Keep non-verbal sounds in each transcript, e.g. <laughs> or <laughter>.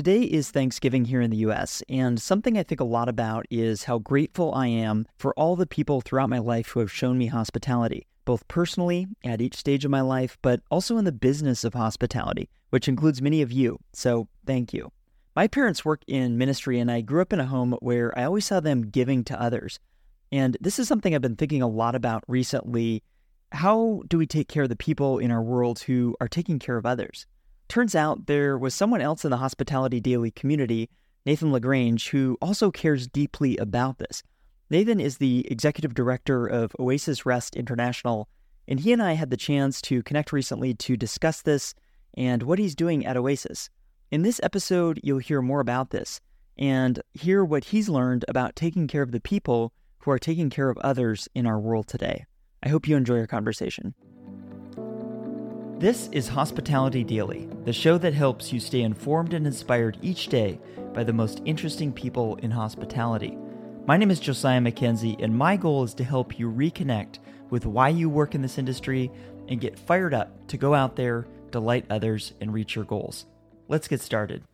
Today is Thanksgiving here in the US, and something I think a lot about is how grateful I am for all the people throughout my life who have shown me hospitality, both personally at each stage of my life, but also in the business of hospitality, which includes many of you. So thank you. My parents work in ministry, and I grew up in a home where I always saw them giving to others. And this is something I've been thinking a lot about recently. How do we take care of the people in our world who are taking care of others? Turns out there was someone else in the Hospitality Daily community, Nathan LaGrange, who also cares deeply about this. Nathan is the executive director of Oasis Rest International, and he and I had the chance to connect recently to discuss this and what he's doing at Oasis. In this episode, you'll hear more about this and hear what he's learned about taking care of the people who are taking care of others in our world today. I hope you enjoy our conversation. This is Hospitality Daily, the show that helps you stay informed and inspired each day by the most interesting people in hospitality. My name is Josiah MacKenzie, and my goal is to help you reconnect with why you work in this industry and get fired up to go out there, delight others, and reach your goals. Let's get started.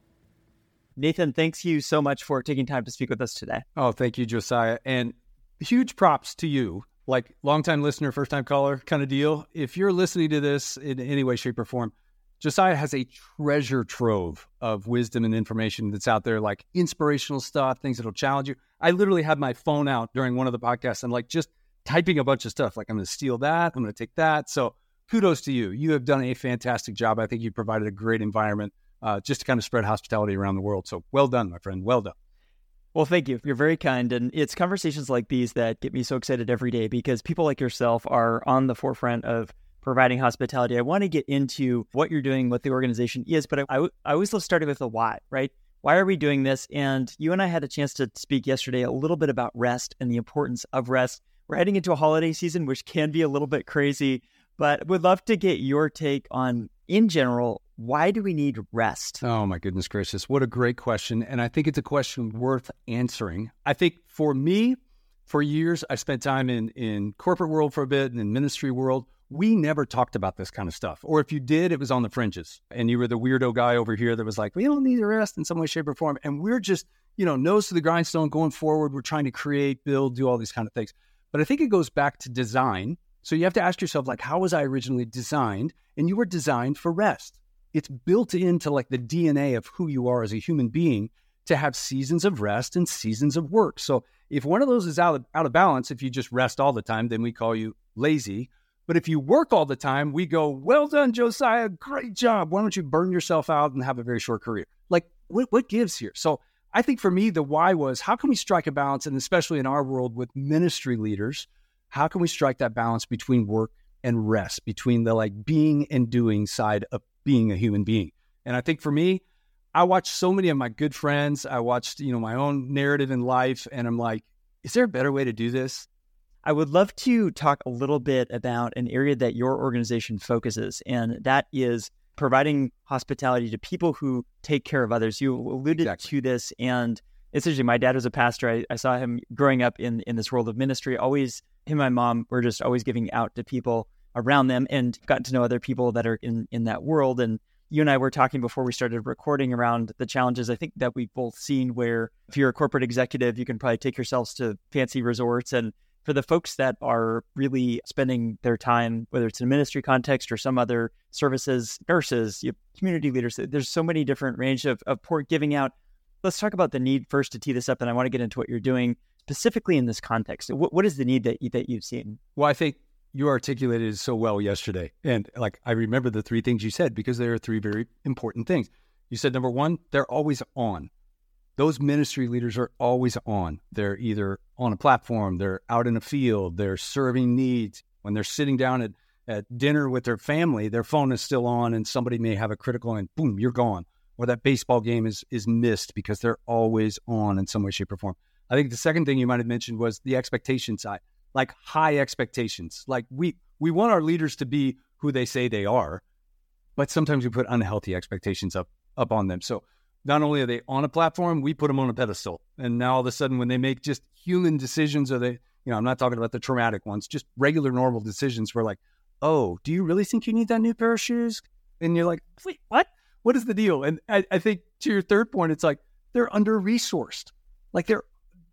Nathan, thanks you so much for taking time to speak with us today. Oh, thank you, Josiah. And huge props to you like longtime listener, first time caller kind of deal. If you're listening to this in any way, shape, or form, Josiah has a treasure trove of wisdom and information that's out there, like inspirational stuff, things that'll challenge you. I literally had my phone out during one of the podcasts and like just typing a bunch of stuff. Like I'm going to steal that, I'm going to take that. So kudos to you. You have done a fantastic job. I think you provided a great environment uh, just to kind of spread hospitality around the world. So well done, my friend. Well done. Well, thank you. You're very kind. And it's conversations like these that get me so excited every day because people like yourself are on the forefront of providing hospitality. I want to get into what you're doing, what the organization is, but I, always love starting with the why, right? Why are we doing this? And you and I had a chance to speak yesterday a little bit about rest and the importance of rest. We're heading into a holiday season, which can be a little bit crazy, but would love to get your take on, in general, why do we need rest? Oh, my goodness gracious. What a great question. And I think it's a question worth answering. I think for me, for years, I spent time in, in corporate world for a bit and in ministry world. We never talked about this kind of stuff. Or if you did, it was on the fringes. And you were the weirdo guy over here that was like, we don't need a rest in some way, shape, or form. And we're just, you know, nose to the grindstone going forward. We're trying to create, build, do all these kind of things. But I think it goes back to design. So you have to ask yourself, like, how was I originally designed? And you were designed for rest it's built into like the DNA of who you are as a human being to have seasons of rest and seasons of work. So if one of those is out of, out of balance, if you just rest all the time, then we call you lazy. But if you work all the time, we go, well done, Josiah, great job. Why don't you burn yourself out and have a very short career? Like, what, what gives here? So I think for me, the why was how can we strike a balance? And especially in our world with ministry leaders, how can we strike that balance between work and rest, between the like being and doing side of being a human being. And I think for me, I watched so many of my good friends. I watched, you know, my own narrative in life, and I'm like, is there a better way to do this? I would love to talk a little bit about an area that your organization focuses, and that is providing hospitality to people who take care of others. You alluded exactly. to this, and essentially, my dad was a pastor. I, I, saw him growing up in in this world of ministry. Always, him and my mom were just always giving out to people around them and gotten to know other people that are in in that world. And you and I were talking before we started recording around the challenges I think that we've both seen where if you're a corporate executive you can probably take yourselves to fancy resorts. And for the folks that are really spending their time whether it's in a ministry context or some other services nurses community leaders there's so many different range of, of port giving out. Let's talk about the need first to tee this up and I want to get into what you're doing specifically in this context. What, what is the need that, that you've seen? Well I think you articulated it so well yesterday. And like, I remember the three things you said because there are three very important things. You said, number one, they're always on. Those ministry leaders are always on. They're either on a platform, they're out in a field, they're serving needs. When they're sitting down at, at dinner with their family, their phone is still on and somebody may have a critical and boom, you're gone. Or that baseball game is is missed because they're always on in some way, shape, or form. I think the second thing you might have mentioned was the expectation side like high expectations. Like we we want our leaders to be who they say they are, but sometimes we put unhealthy expectations up up on them. So not only are they on a platform, we put them on a pedestal. And now all of a sudden when they make just human decisions or they, you know, I'm not talking about the traumatic ones, just regular normal decisions, we're like, "Oh, do you really think you need that new pair of shoes?" And you're like, "Wait, what?" what is the deal? And I, I think to your third point, it's like they're under resourced. Like they're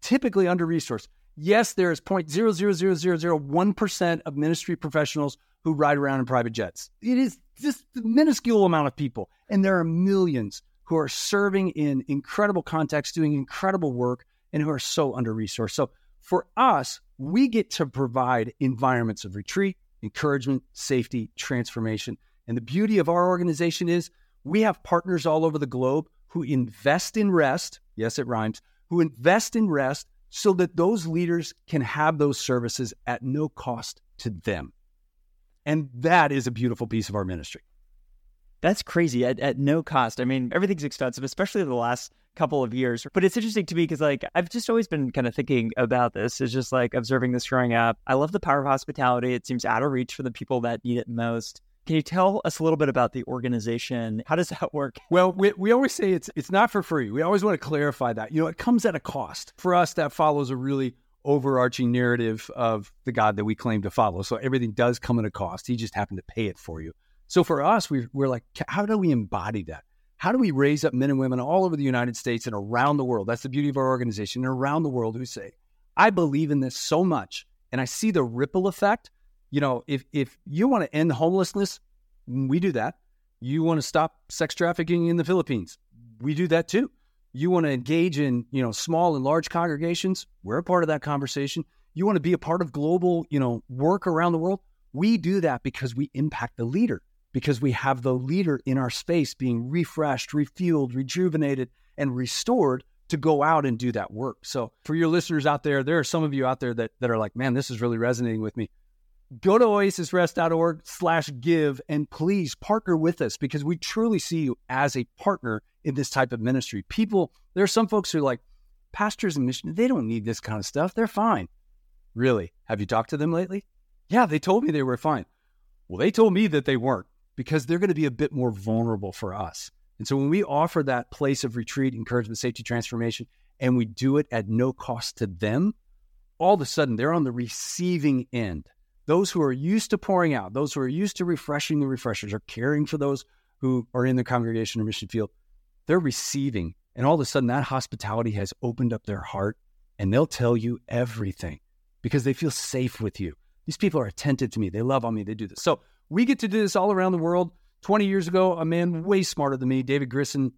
typically under resourced. Yes, there is 0.0000001% of ministry professionals who ride around in private jets. It is just a minuscule amount of people. And there are millions who are serving in incredible contexts, doing incredible work, and who are so under resourced. So for us, we get to provide environments of retreat, encouragement, safety, transformation. And the beauty of our organization is we have partners all over the globe who invest in rest. Yes, it rhymes, who invest in rest so that those leaders can have those services at no cost to them. And that is a beautiful piece of our ministry. That's crazy at, at no cost. I mean, everything's expensive, especially the last couple of years. But it's interesting to me because, like, I've just always been kind of thinking about this. It's just like observing this growing up. I love the power of hospitality. It seems out of reach for the people that need it most. Can you tell us a little bit about the organization? How does that <laughs> work? Well, we, we always say it's it's not for free. We always want to clarify that. You know, it comes at a cost. For us, that follows a really overarching narrative of the God that we claim to follow. So everything does come at a cost. He just happened to pay it for you. So for us, we, we're like, how do we embody that? How do we raise up men and women all over the United States and around the world? That's the beauty of our organization and around the world who say, I believe in this so much and I see the ripple effect you know, if if you want to end homelessness, mm, we do that. You want to stop sex trafficking in the Philippines, we do that too. You want to engage in, you know, small and large congregations, we're a part of that conversation. You want to be a part of global, you know, work around the world, we do that because we impact the leader, because we have the leader in our space being refreshed, refueled, rejuvenated, and restored to go out and do that work. So for your listeners out there, there are some of you out there that, that are like, man, this is really resonating with me go to oasisrest.org slash give and please partner with us because we truly see you as a partner in this type of ministry. People, there are some folks who are like, pastors and missionaries, they don't need this kind of stuff. They're fine. Really? Have you talked to them lately? Yeah, they told me they were fine. Well, they told me that they weren't because they're going to be a bit more vulnerable for us. And so when we offer that place of retreat, encouragement, safety, transformation, and we do it at no cost to them, all of a sudden they're on the receiving end those who are used to pouring out, those who are used to refreshing the refreshers, are caring for those who are in the congregation or mission field, they're receiving. And all of a sudden, that hospitality has opened up their heart and they'll tell you everything because they feel safe with you. These people are attentive to me. They love on me. They do this. So we get to do this all around the world. 20 years ago, a man way smarter than me, David Grissom,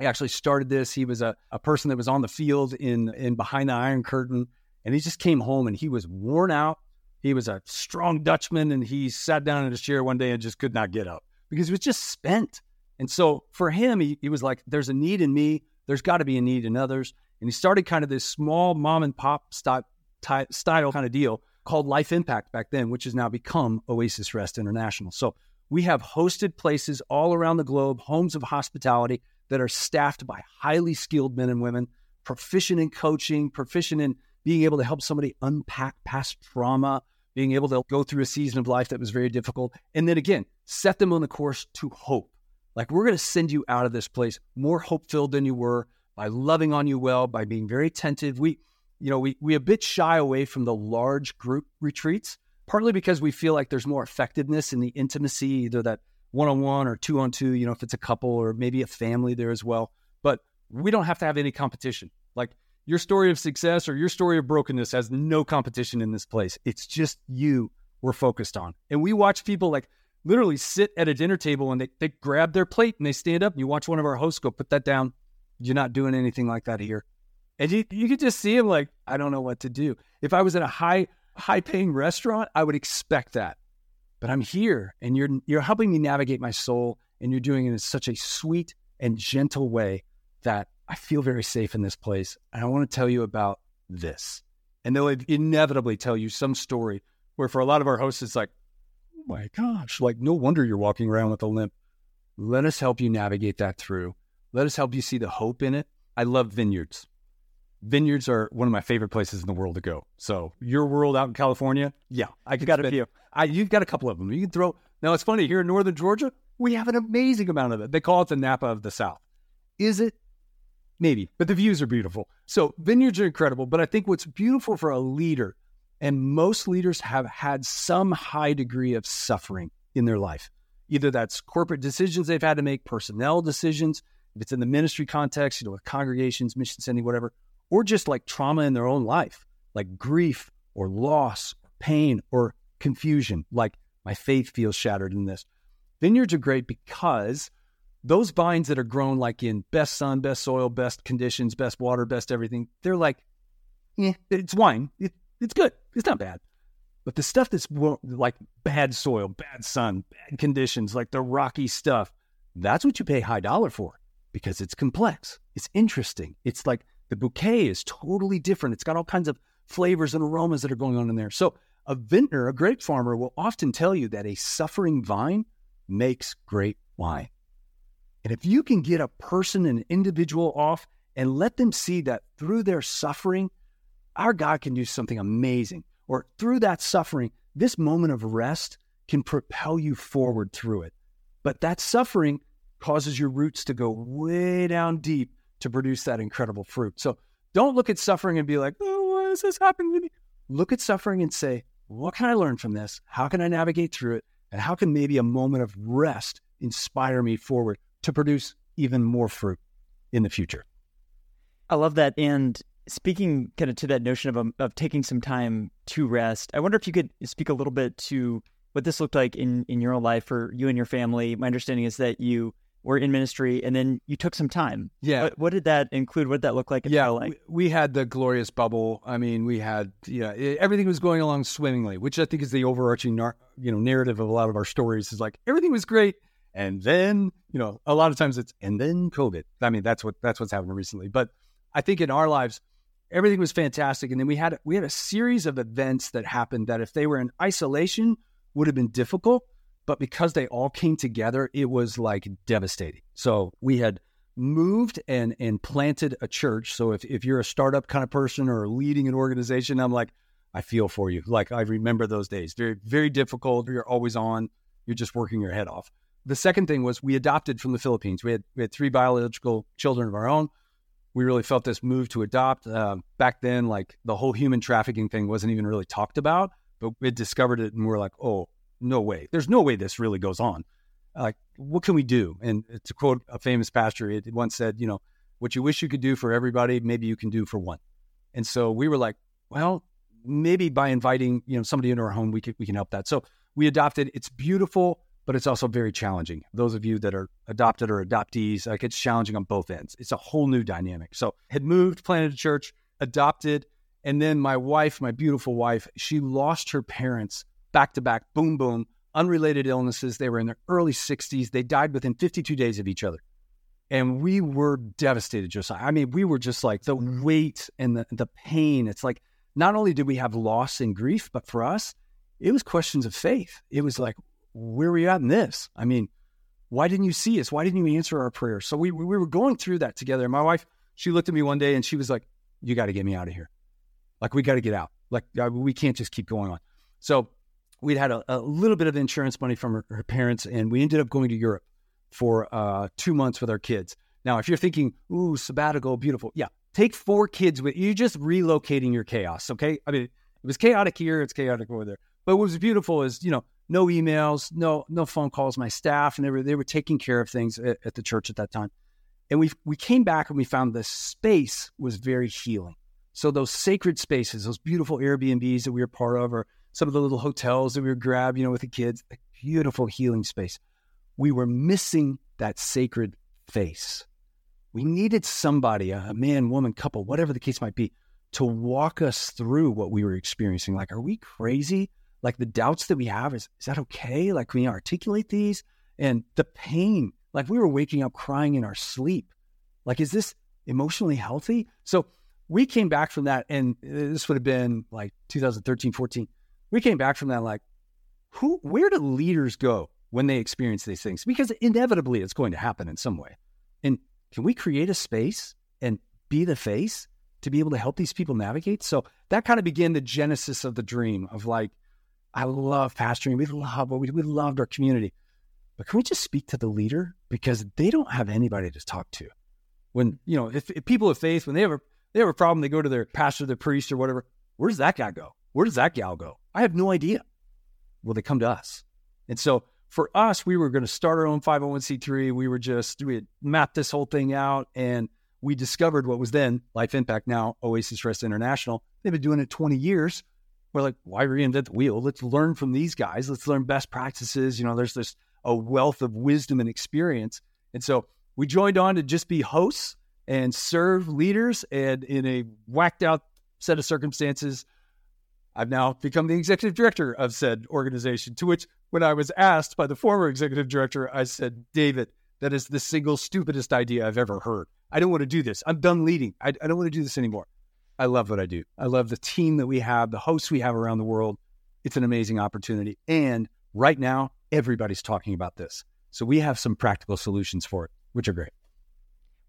actually started this. He was a, a person that was on the field in, in behind the Iron Curtain. And he just came home and he was worn out he was a strong Dutchman and he sat down in his chair one day and just could not get up because he was just spent. And so for him, he, he was like, there's a need in me. There's got to be a need in others. And he started kind of this small mom and pop style, style kind of deal called Life Impact back then, which has now become Oasis Rest International. So we have hosted places all around the globe, homes of hospitality that are staffed by highly skilled men and women, proficient in coaching, proficient in being able to help somebody unpack past trauma, being able to go through a season of life that was very difficult. And then again, set them on the course to hope. Like we're going to send you out of this place more hope filled than you were by loving on you well, by being very attentive. We, you know, we, we a bit shy away from the large group retreats, partly because we feel like there's more effectiveness in the intimacy, either that one on one or two on two, you know, if it's a couple or maybe a family there as well. But we don't have to have any competition. Like your story of success or your story of brokenness has no competition in this place. It's just you we're focused on. And we watch people like literally sit at a dinner table and they, they grab their plate and they stand up and you watch one of our hosts go, put that down. You're not doing anything like that here. And you, you could just see him like, I don't know what to do. If I was in a high, high paying restaurant, I would expect that. But I'm here and you're you're helping me navigate my soul and you're doing it in such a sweet and gentle way that I feel very safe in this place. And I want to tell you about this. And they'll inevitably tell you some story where for a lot of our hosts, it's like, oh my gosh, like no wonder you're walking around with a limp. Let us help you navigate that through. Let us help you see the hope in it. I love vineyards. Vineyards are one of my favorite places in the world to go. So your world out in California, yeah, I got spend, a few. I, you've got a couple of them. You can throw. Now it's funny here in northern Georgia, we have an amazing amount of it. They call it the Napa of the South. Is it? Maybe, but the views are beautiful. So vineyards are incredible. But I think what's beautiful for a leader, and most leaders have had some high degree of suffering in their life. Either that's corporate decisions they've had to make, personnel decisions, if it's in the ministry context, you know, with congregations, mission sending, whatever, or just like trauma in their own life, like grief or loss, pain or confusion, like my faith feels shattered in this. Vineyards are great because those vines that are grown like in best sun, best soil, best conditions, best water, best everything, they're like, yeah, it's wine. It, it's good. It's not bad. But the stuff that's like bad soil, bad sun, bad conditions, like the rocky stuff, that's what you pay high dollar for because it's complex. It's interesting. It's like the bouquet is totally different. It's got all kinds of flavors and aromas that are going on in there. So a vintner, a grape farmer, will often tell you that a suffering vine makes great wine. And if you can get a person, an individual off and let them see that through their suffering, our God can do something amazing. Or through that suffering, this moment of rest can propel you forward through it. But that suffering causes your roots to go way down deep to produce that incredible fruit. So don't look at suffering and be like, oh, why is this happening to me? Look at suffering and say, what can I learn from this? How can I navigate through it? And how can maybe a moment of rest inspire me forward to produce even more fruit in the future? I love that. And speaking kind of to that notion of, um, of taking some time to rest, I wonder if you could speak a little bit to what this looked like in, in your own life for you and your family. My understanding is that you were in ministry and then you took some time. Yeah. What, what did that include? What did that look like? yeah. Like? We, we, had the glorious bubble. I mean, we had, yeah, it, everything was going along swimmingly, which I think is the overarching, nar- you know, narrative of a lot of our stories is like everything was great. And then, you know, a lot of times it's, and then COVID. I mean, that's what, that's what's happened recently. But I think in our lives, everything was fantastic. And then we had, we had a series of events that happened that if they were in isolation would have been difficult but because they all came together, it was like devastating. So we had moved and and planted a church. So if, if you're a startup kind of person or leading an organization, I'm like, I feel for you. Like I remember those days. Very, very difficult. You're always on. You're just working your head off. The second thing was we adopted from the Philippines. We had we had three biological children of our own. We really felt this move to adopt. Uh, back then, like the whole human trafficking thing wasn't even really talked about, but we discovered it and we're like, oh, no way. There's no way this really goes on. Like, what can we do? And to quote a famous pastor, it once said, you know, what you wish you could do for everybody, maybe you can do for one. And so we were like, well, maybe by inviting, you know, somebody into our home, we can we can help that. So we adopted. It's beautiful, but it's also very challenging. Those of you that are adopted or adoptees, like it's challenging on both ends. It's a whole new dynamic. So had moved, planted a church, adopted, and then my wife, my beautiful wife, she lost her parents back to back, boom, boom, unrelated illnesses. They were in their early 60s. They died within 52 days of each other. And we were devastated, Josiah. I mean, we were just like the mm. weight and the, the pain. It's like not only did we have loss and grief, but for us, it was questions of faith. It was like, where were you at in this? I mean, why didn't you see us? Why didn't you answer our prayers? So we, we were going through that together. And My wife, she looked at me one day and she was like, you got to get me out of here. Like, we got to get out. Like, we can't just keep going on. So we'd had a, a, little bit of insurance money from her, her, parents, and we ended up going to Europe for uh, two months with our kids. Now, if you're thinking, ooh, sabbatical, beautiful, yeah, take four kids with you. Just relocating your chaos, okay? I mean, it was chaotic here, it's chaotic over there. But what was beautiful is, you know, no emails, no no phone calls. My staff and they were they were taking care of things at, at the church at that time. And we we came back and we found the space was very healing. So those sacred spaces, those beautiful Airbnbs that we were part of, or some of the little hotels that we would grab, you know, with the kids, a beautiful healing space. We were missing that sacred face. We needed somebody, a man, woman, couple, whatever the case might be, to walk us through what we were experiencing. Like, are we crazy? Like the doubts that we have, is, is that okay? Like, can we articulate these? And the pain, like we were waking up crying in our sleep. Like, is this emotionally healthy? So we came back from that, and this would have been like 2013, 14 we came back from that like, who, where do leaders go when they experience these things? Because inevitably it's going to happen in some way. And can we create a space and be the face to be able to help these people navigate? So that kind of began the genesis of the dream of like, I love pastoring. We love what we, we loved our community. But can we just speak to the leader? Because they don't have anybody to talk to. When, you know, if, if people of faith, when they have a they have a problem, they go to their pastor, their priest, or whatever. Where does that guy go? Where does that gal go? I have no idea. Well, they come to us. And so for us, we were going to start our own 501c3. We were just, we had mapped this whole thing out and we discovered what was then Life Impact, now Oasis Rest International. They've been doing it 20 years. We're like, why reinvent the wheel? Let's learn from these guys. Let's learn best practices. You know, there's this a wealth of wisdom and experience. And so we joined on to just be hosts and serve leaders. And in a whacked out set of circumstances, I've now become the executive director of said organization. To which, when I was asked by the former executive director, I said, David, that is the single stupidest idea I've ever heard. I don't want to do this. I'm done leading. I, I don't want to do this anymore. I love what I do. I love the team that we have, the hosts we have around the world. It's an amazing opportunity. And right now, everybody's talking about this. So we have some practical solutions for it, which are great.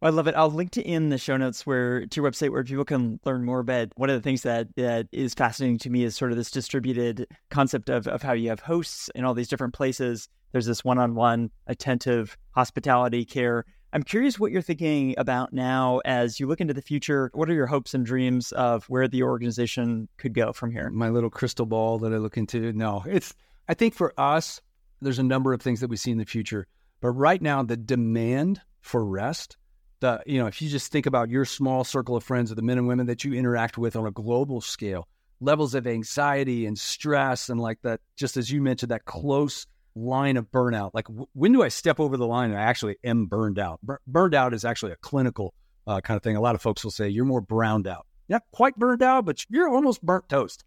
I love it. I'll link to in the show notes where to your website where people can learn more. But one of the things that that is fascinating to me is sort of this distributed concept of of how you have hosts in all these different places. There's this one-on-one attentive hospitality care. I'm curious what you're thinking about now as you look into the future. What are your hopes and dreams of where the organization could go from here? My little crystal ball that I look into. No, it's I think for us, there's a number of things that we see in the future. But right now, the demand for rest the you know if you just think about your small circle of friends or the men and women that you interact with on a global scale levels of anxiety and stress and like that just as you mentioned that close line of burnout. Like w- when do i step over the line and i actually am burned out? Bur- burned out is actually a clinical uh, kind of thing. A lot of folks will say you're more browned out. Not quite burned out but you're almost burnt toast.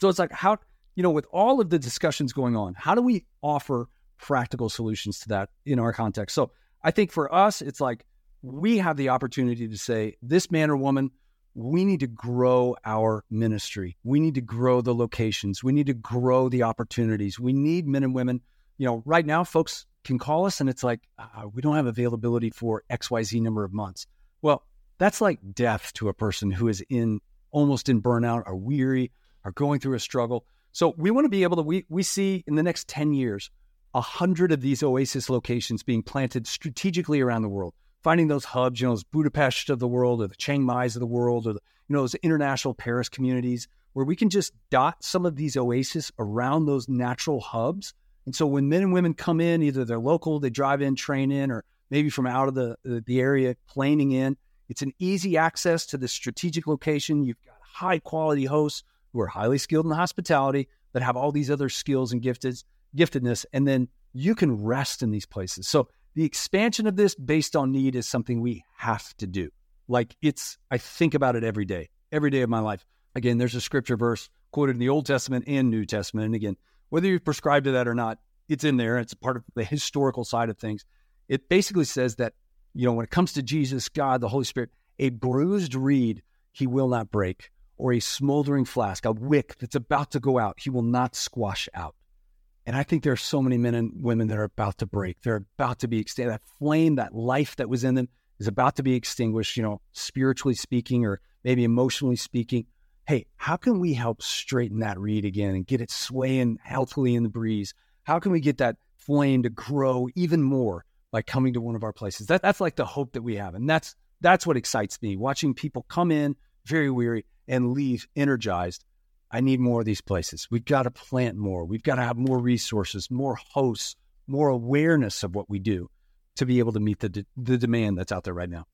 So it's like how you know with all of the discussions going on how do we offer practical solutions to that in our context? So i think for us it's like we have the opportunity to say, this man or woman, we need to grow our ministry. We need to grow the locations. We need to grow the opportunities. We need men and women. You know, right now, folks can call us and it's like, uh, we don't have availability for XYZ number of months. Well, that's like death to a person who is in almost in burnout or weary or going through a struggle. So we want to be able to, we, we see in the next 10 years, a hundred of these Oasis locations being planted strategically around the world finding those hubs, you know, those Budapest of the world or the Chiang Mai's of the world or, the, you know, those international Paris communities where we can just dot some of these oases around those natural hubs. And so when men and women come in, either they're local, they drive in, train in, or maybe from out of the, the, area planing in, it's an easy access to the strategic location. You've got high quality hosts who are highly skilled in the hospitality that have all these other skills and gifted, giftedness. And then you can rest in these places. So the expansion of this based on need is something we have to do. Like it's, I think about it every day, every day of my life. Again, there's a scripture verse quoted in the Old Testament and New Testament. And again, whether you prescribe to that or not, it's in there. It's part of the historical side of things. It basically says that, you know, when it comes to Jesus, God, the Holy Spirit, a bruised reed he will not break, or a smoldering flax, a wick that's about to go out, he will not squash out. And I think there are so many men and women that are about to break. They're about to be extinguished. That flame, that life that was in them is about to be extinguished, you know, spiritually speaking or maybe emotionally speaking. Hey, how can we help straighten that reed again and get it swaying healthily in the breeze? How can we get that flame to grow even more by coming to one of our places? That, that's like the hope that we have. And that's that's what excites me, watching people come in very weary and leave energized I need more of these places. We've got to plant more. We've got to have more resources, more hosts, more awareness of what we do to be able to meet the de- the demand that's out there right now.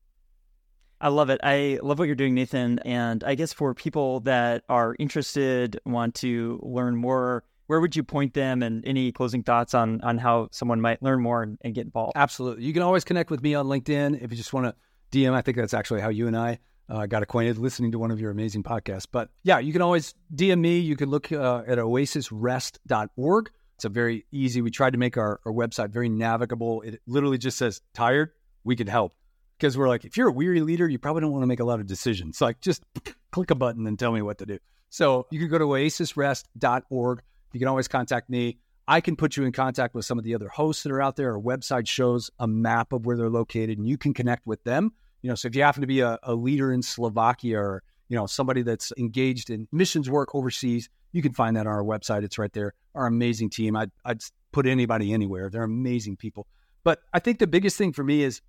I love it. I love what you're doing, Nathan. And I guess for people that are interested, want to learn more, where would you point them? And any closing thoughts on on how someone might learn more and, and get involved? Absolutely. You can always connect with me on LinkedIn if you just want to DM. I think that's actually how you and I uh, got acquainted listening to one of your amazing podcasts. But yeah, you can always DM me. You can look uh, at oasisrest.org. It's a very easy. We tried to make our, our website very navigable. It literally just says tired. We can help because we're like, if you're a weary leader, you probably don't want to make a lot of decisions. Like just <laughs> click a button and tell me what to do. So you can go to oasisrest.org. You can always contact me. I can put you in contact with some of the other hosts that are out there. Our website shows a map of where they're located, and you can connect with them. You know, so if you happen to be a, a leader in Slovakia or, you know, somebody that's engaged in missions work overseas, you can find that on our website. It's right there. Our amazing team. I'd, I'd put anybody anywhere. They're amazing people. But I think the biggest thing for me is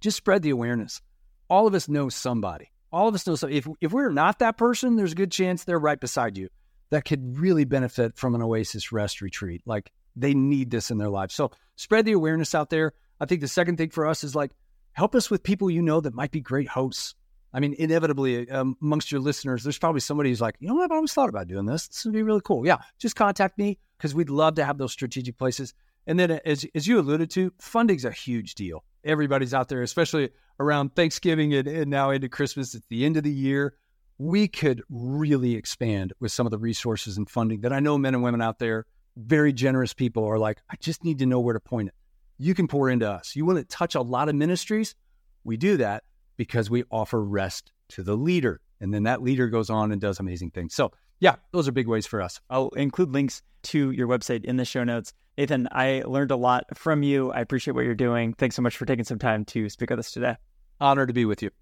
just spread the awareness. All of us know somebody. All of us know somebody. If, if we're not that person, there's a good chance they're right beside you that could really benefit from an Oasis rest retreat. Like They need this in their lives. So spread the awareness out there. I think the second thing for us is like help us with people you know that might be great hosts. I mean, inevitably um, amongst your listeners, there's probably somebody who's like, you know I've always thought about doing this. This would be really cool. Yeah, just contact me because we'd love to have those strategic places. And then, as, as you alluded to, funding's a huge deal. Everybody's out there, especially around Thanksgiving and, and now into Christmas. At the end of the year, we could really expand with some of the resources and funding that I know men and women out there, very generous people, are like, I just need to know where to point it. You can pour into us. You want to touch a lot of ministries? We do that because we offer rest to the leader. And then that leader goes on and does amazing things. So, yeah, those are big ways for us. I'll include links to your website in the show notes. Nathan, I learned a lot from you. I appreciate what you're doing. Thanks so much for taking some time to speak with us today. Honored to be with you.